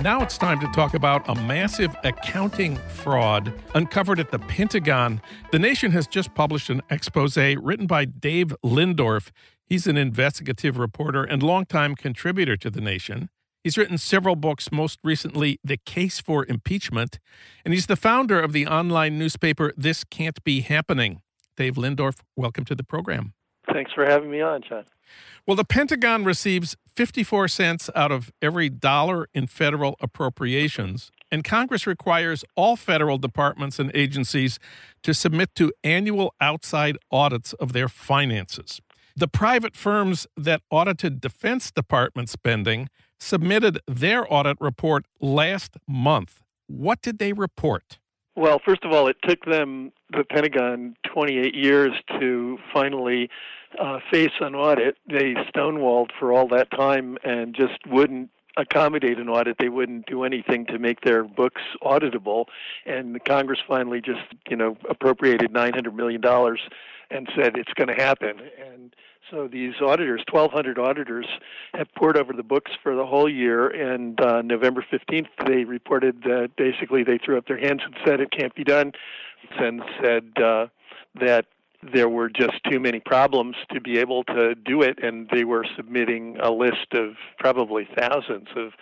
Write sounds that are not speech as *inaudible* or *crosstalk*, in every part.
Now it's time to talk about a massive accounting fraud uncovered at the Pentagon. The Nation has just published an expose written by Dave Lindorff. He's an investigative reporter and longtime contributor to The Nation. He's written several books, most recently, The Case for Impeachment, and he's the founder of the online newspaper This Can't Be Happening. Dave Lindorff, welcome to the program. Thanks for having me on, Jon. Well, the Pentagon receives 54 cents out of every dollar in federal appropriations, and Congress requires all federal departments and agencies to submit to annual outside audits of their finances. The private firms that audited Defense Department spending submitted their audit report last month. What did they report? Well, first of all, it took them, the Pentagon, 28 years to finally uh, face an audit. They stonewalled for all that time and just wouldn't accommodate an audit. They wouldn't do anything to make their books auditable. And the Congress finally just, you know, appropriated $900 million and said it's going to happen. And so these auditors, 1,200 auditors, have poured over the books for the whole year. And uh, November 15th, they reported that basically they threw up their hands and said it can't be done, and said uh, that there were just too many problems to be able to do it, and they were submitting a list of probably thousands of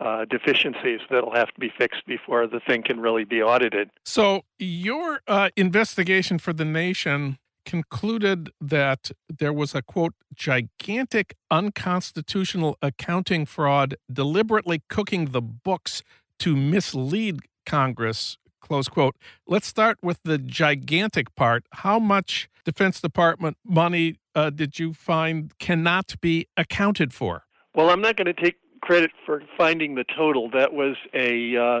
uh, deficiencies that'll have to be fixed before the thing can really be audited. So, your uh, investigation for the nation concluded that there was a quote gigantic unconstitutional accounting fraud deliberately cooking the books to mislead Congress close quote. Let's start with the gigantic part. How much Defense Department money uh, did you find cannot be accounted for? Well, I'm not going to take credit for finding the total. That was a uh,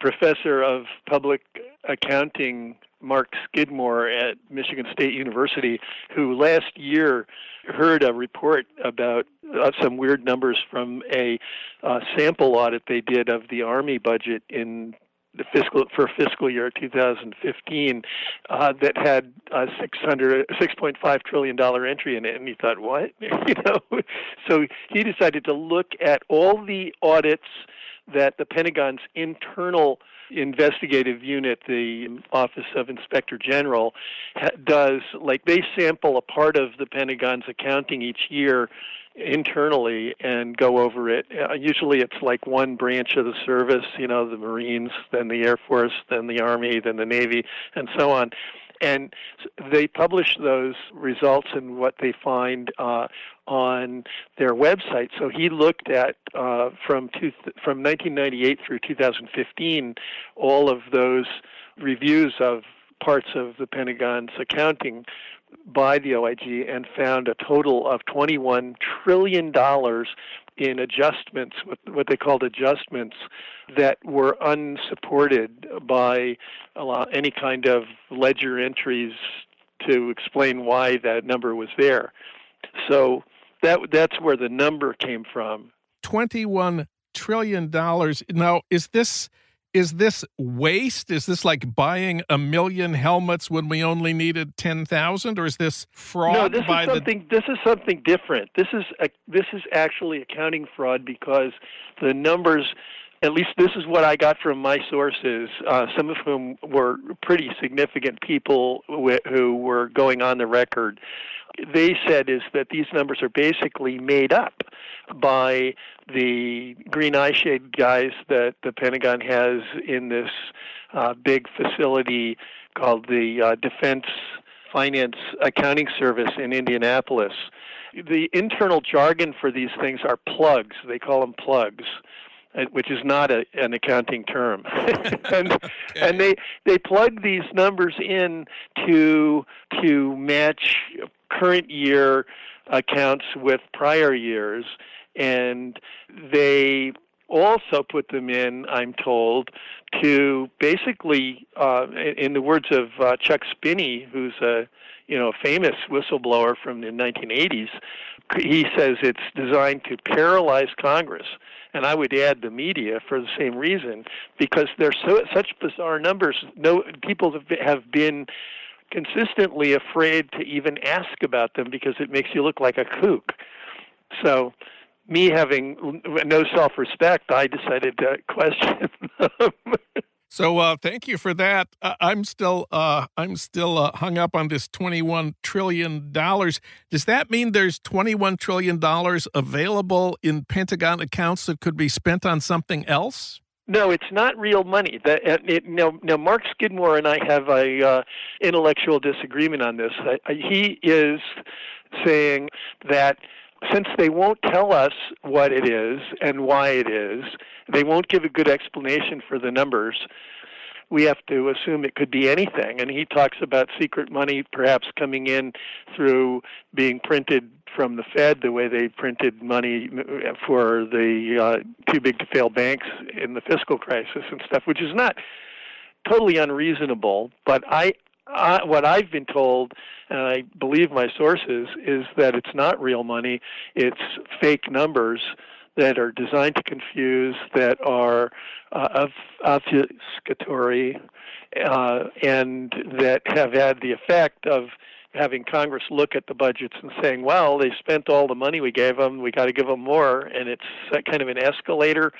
professor of public accounting, Mark Skidmore at Michigan State University, who last year heard a report about uh, some weird numbers from a uh, sample audit they did of the Army budget in the fiscal for fiscal year 2015 uh, that had a 600 6.5 trillion dollar entry in it. And he thought what? *laughs* You know? So he decided to look at all the audits that the Pentagon's internal investigative unit, the Office of Inspector General, does. Like they sample a part of the Pentagon's accounting each year internally and go over it. Uh, usually it's like one branch of the service, you know, the Marines, then the Air Force, then the Army, then the Navy, and so on. And they publish those results and what they find uh, on their website. So he looked at uh, from two, from 1998 through 2015 all of those reviews of parts of the Pentagon's accounting by the OIG and found a total of $21 trillion in adjustments, what they called adjustments, that were unsupported by any kind of ledger entries to explain why that number was there. So that that's where the number came from. Twenty-one trillion dollars. Now, is this is this waste? Is this like buying a million helmets when we only needed ten thousand, or is this fraud? No, this is something. The... This is something different. This is a, this is actually accounting fraud because the numbers. At least this is what I got from my sources, uh, some of whom were pretty significant people who were going on the record they said is that these numbers are basically made up by the green eyeshade guys that the Pentagon has in this uh, big facility called the uh, Defense Finance Accounting Service in Indianapolis. The internal jargon for these things are plugs. They call them plugs. Uh, which is not a, an accounting term. *laughs* and okay. and they they plug these numbers in to to match current year accounts with prior years and they also put them in, I'm told, to basically, uh, in the words of uh, Chuck Spinney, who's a you know famous whistleblower from the 1980s, he says it's designed to paralyze Congress, and I would add the media for the same reason because they're so such bizarre numbers. No people have been consistently afraid to even ask about them because it makes you look like a kook. So me having no self respect, I decided to *laughs* question them. So uh, thank you for that. Uh, I'm still uh, I'm still uh, hung up on this 21 trillion dollars. Does that mean there's 21 trillion dollars available in Pentagon accounts that could be spent on something else? No, it's not real money. That it, no, no. Mark Skidmore and I have a uh, intellectual disagreement on this. he is saying that since they won't tell us what it is and why it is, they won't give a good explanation for the numbers. We have to assume it could be anything. And he talks about secret money perhaps coming in through being printed from the Fed, the way they printed money for the uh, too big to fail banks in the fiscal crisis and stuff, which is not totally unreasonable. But I, I, what I've been told, and I believe my sources, is that it's not real money; it's fake numbers that are designed to confuse, that are uh, obfuscatory, uh, and that have had the effect of having Congress look at the budgets and saying, "Well, they spent all the money we gave them; we got to give them more," and it's kind of an escalator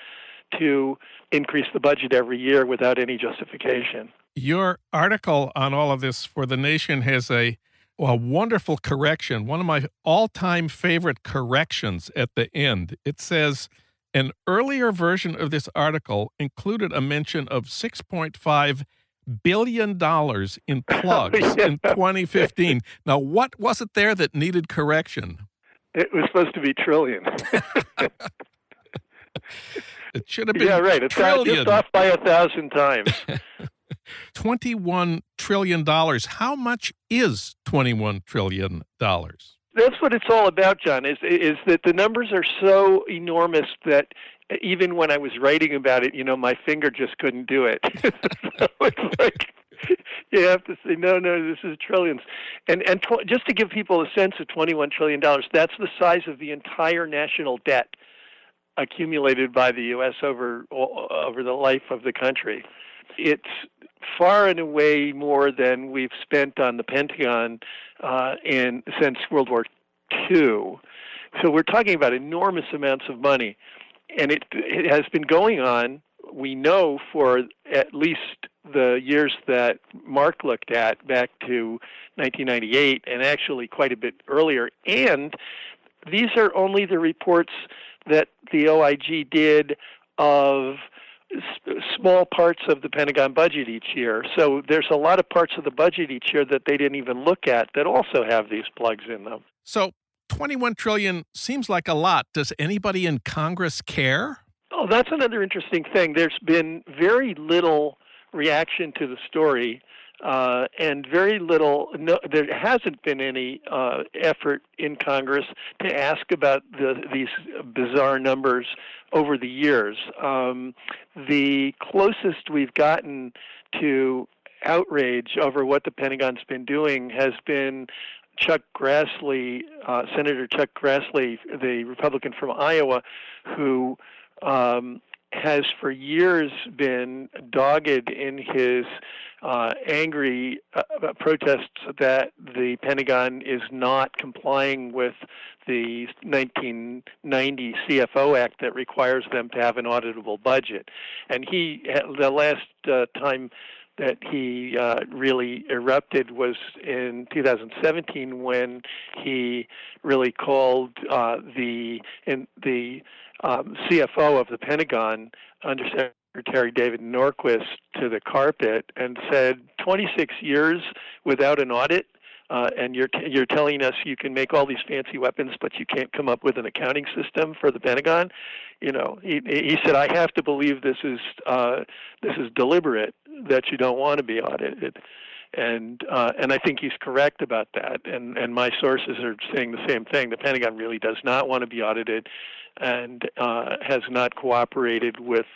to increase the budget every year without any justification. Your article on all of this for the nation has a a wonderful correction, one of my all-time favorite corrections at the end. It says an earlier version of this article included a mention of 6.5 billion dollars in *laughs* oh, plugs yeah. in 2015. Now, what was it there that needed correction? It was supposed to be trillion. *laughs* *laughs* it should have been yeah, right. It's just off by a thousand times. $21 trillion. How much is $21 trillion? That's what it's all about, Jon, is, is that the numbers are so enormous that even when I was writing about it, you know, my finger just couldn't do it. *laughs* so it's like you have to say no no this is trillions and and tw- just to give people a sense of 21 trillion dollars that's the size of the entire national debt accumulated by the US over over the life of the country it's far and away more than we've spent on the Pentagon uh, in since World War II. So we're talking about enormous amounts of money, and it it has been going on. We know for at least the years that Mark looked at back to 1998, and actually quite a bit earlier. And these are only the reports that the OIG did of small parts of the Pentagon budget each year. So there's a lot of parts of the budget each year that they didn't even look at that also have these plugs in them. So 21 trillion seems like a lot. Does anybody in Congress care? Oh, that's another interesting thing. There's been very little reaction to the story uh, and very little. No, there hasn't been any uh, effort in Congress to ask about the, these bizarre numbers over the years. Um, the closest we've gotten to outrage over what the Pentagon's been doing has been Chuck Grassley, uh, Senator Chuck Grassley, the Republican from Iowa, who um, has for years been dogged in his uh, angry uh, protests that the Pentagon is not complying with the 1990 CFO Act that requires them to have an auditable budget. And he, the last uh, time that he uh, really erupted was in 2017 when he really called uh, the in the um, CFO of the Pentagon, Undersecretary David Norquist, to the carpet and said, 26 years without an audit. uh, and you're you're telling us you can make all these fancy weapons, but you can't come up with an accounting system for the Pentagon. You know, he, he said, I have to believe this is uh, this is deliberate that you don't want to be audited and uh, and I think he's correct about that. And and my sources are saying the same thing. The Pentagon really does not want to be audited, and uh, has not cooperated with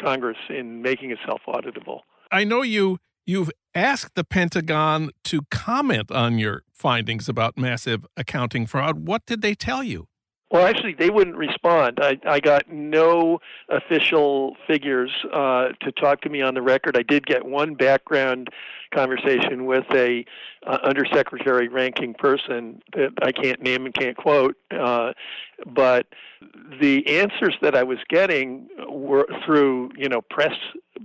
Congress in making itself auditable. I know you you've asked the Pentagon to comment on your findings about massive accounting fraud. What did they tell you? Well, actually, they wouldn't respond. I, I got no official figures uh, to talk to me on the record. I did get one background conversation with a uh, undersecretary ranking person that I can't name and can't quote, uh, but the answers that I was getting were through you know press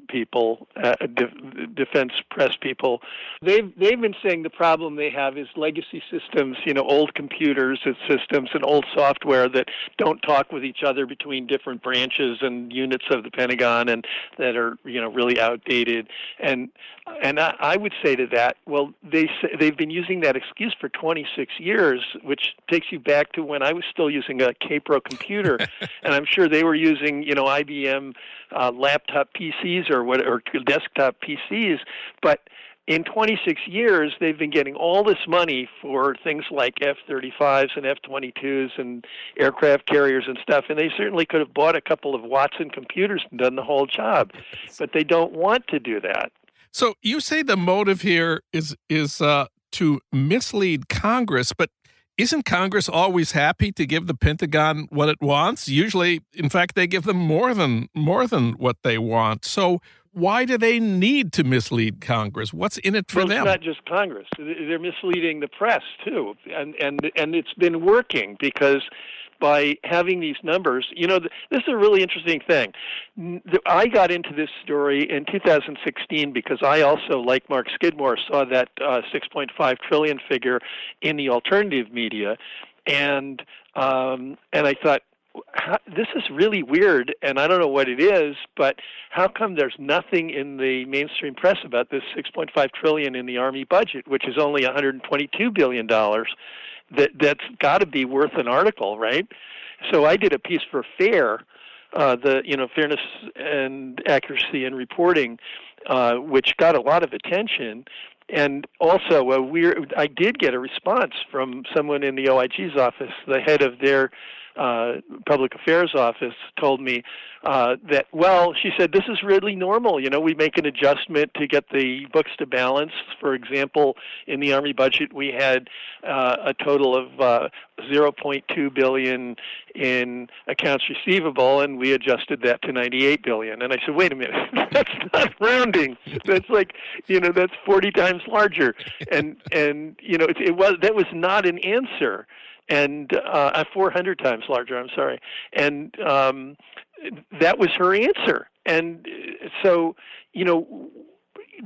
people, uh, de- defense press people. They've they've been saying the problem they have is legacy systems, you know, old computers and systems and old software that don't talk with each other between different branches and units of the Pentagon, and that are you know really outdated. And and I, I would say to that, well, they say, they've been using that excuse for 26 years, which takes you back to when I was still using a Kaypro computer, *laughs* and I'm sure they were using you know IBM uh, laptop PCs or what or desktop PCs, but in 26 years, they've been getting all this money for things like F-35s and F-22s and aircraft carriers and stuff, and they certainly could have bought a couple of Watson computers and done the whole job, but they don't want to do that. So you say the motive here is is uh, to mislead Congress, but isn't Congress always happy to give the Pentagon what it wants? Usually, in fact, they give them more than more than what they want. So why do they need to mislead Congress? What's in it for well, them? It's not just Congress; they're misleading the press too, and and and it's been working because by having these numbers. You know, this is a really interesting thing. I got into this story in 2016 because I also, like Mark Skidmore, saw that uh, 6.5 trillion figure in the alternative media, and um, and I thought. This is really weird, and I don't know what it is, but how come there's nothing in the mainstream press about this 6.5 trillion in the army budget, which is only 122 billion dollars? That that's got to be worth an article, right? So I did a piece for Fair, uh, the you know fairness and accuracy in reporting, uh, which got a lot of attention. And also, uh, we I did get a response from someone in the OIG's office, the head of their uh, public affairs office told me uh, that, well, she said, this is really normal. You know, we make an adjustment to get the books to balance. For example, in the Army budget, we had uh, a total of uh, 0.2 billion in accounts receivable, and we adjusted that to 98 billion. And I said, wait a minute, *laughs* that's not rounding. That's like, you know, that's 40 times larger. And and you know, it, it was that was not an answer and uh, 400 times larger. I'm sorry, and um, that was her answer. And so, you know,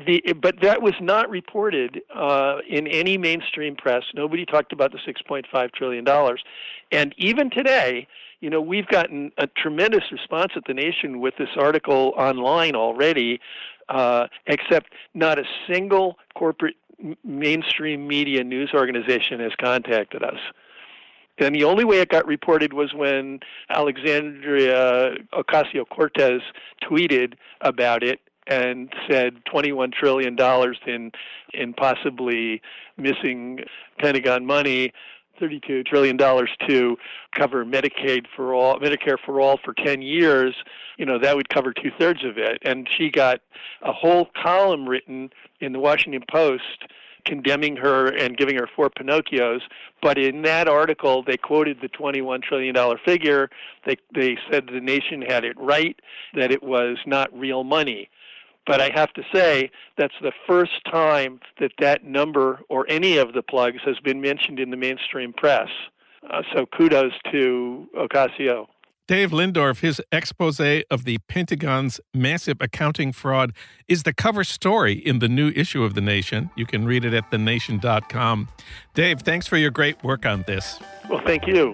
the but that was not reported uh, in any mainstream press. Nobody talked about the 6.5 trillion dollars, and even today. You know, we've gotten a tremendous response at the nation with this article online already, uh, except not a single corporate mainstream media news organization has contacted us. And the only way it got reported was when Alexandria Ocasio Cortez tweeted about it and said 21 trillion dollars in in possibly missing Pentagon money 32 trillion dollars to cover Medicaid for all, Medicare for all for 10 years, you know, that would cover two thirds of it. And she got a whole column written in the Washington Post condemning her and giving her four Pinocchios. But in that article, they quoted the $21 trillion figure. They, they said the nation had it right, that it was not real money. But I have to say, that's the first time that that number or any of the plugs has been mentioned in the mainstream press. Uh, so kudos to Ocasio. Dave Lindorff, his expose of the Pentagon's massive accounting fraud is the cover story in the new issue of The Nation. You can read it at thenation.com. Dave, thanks for your great work on this. Well, thank you.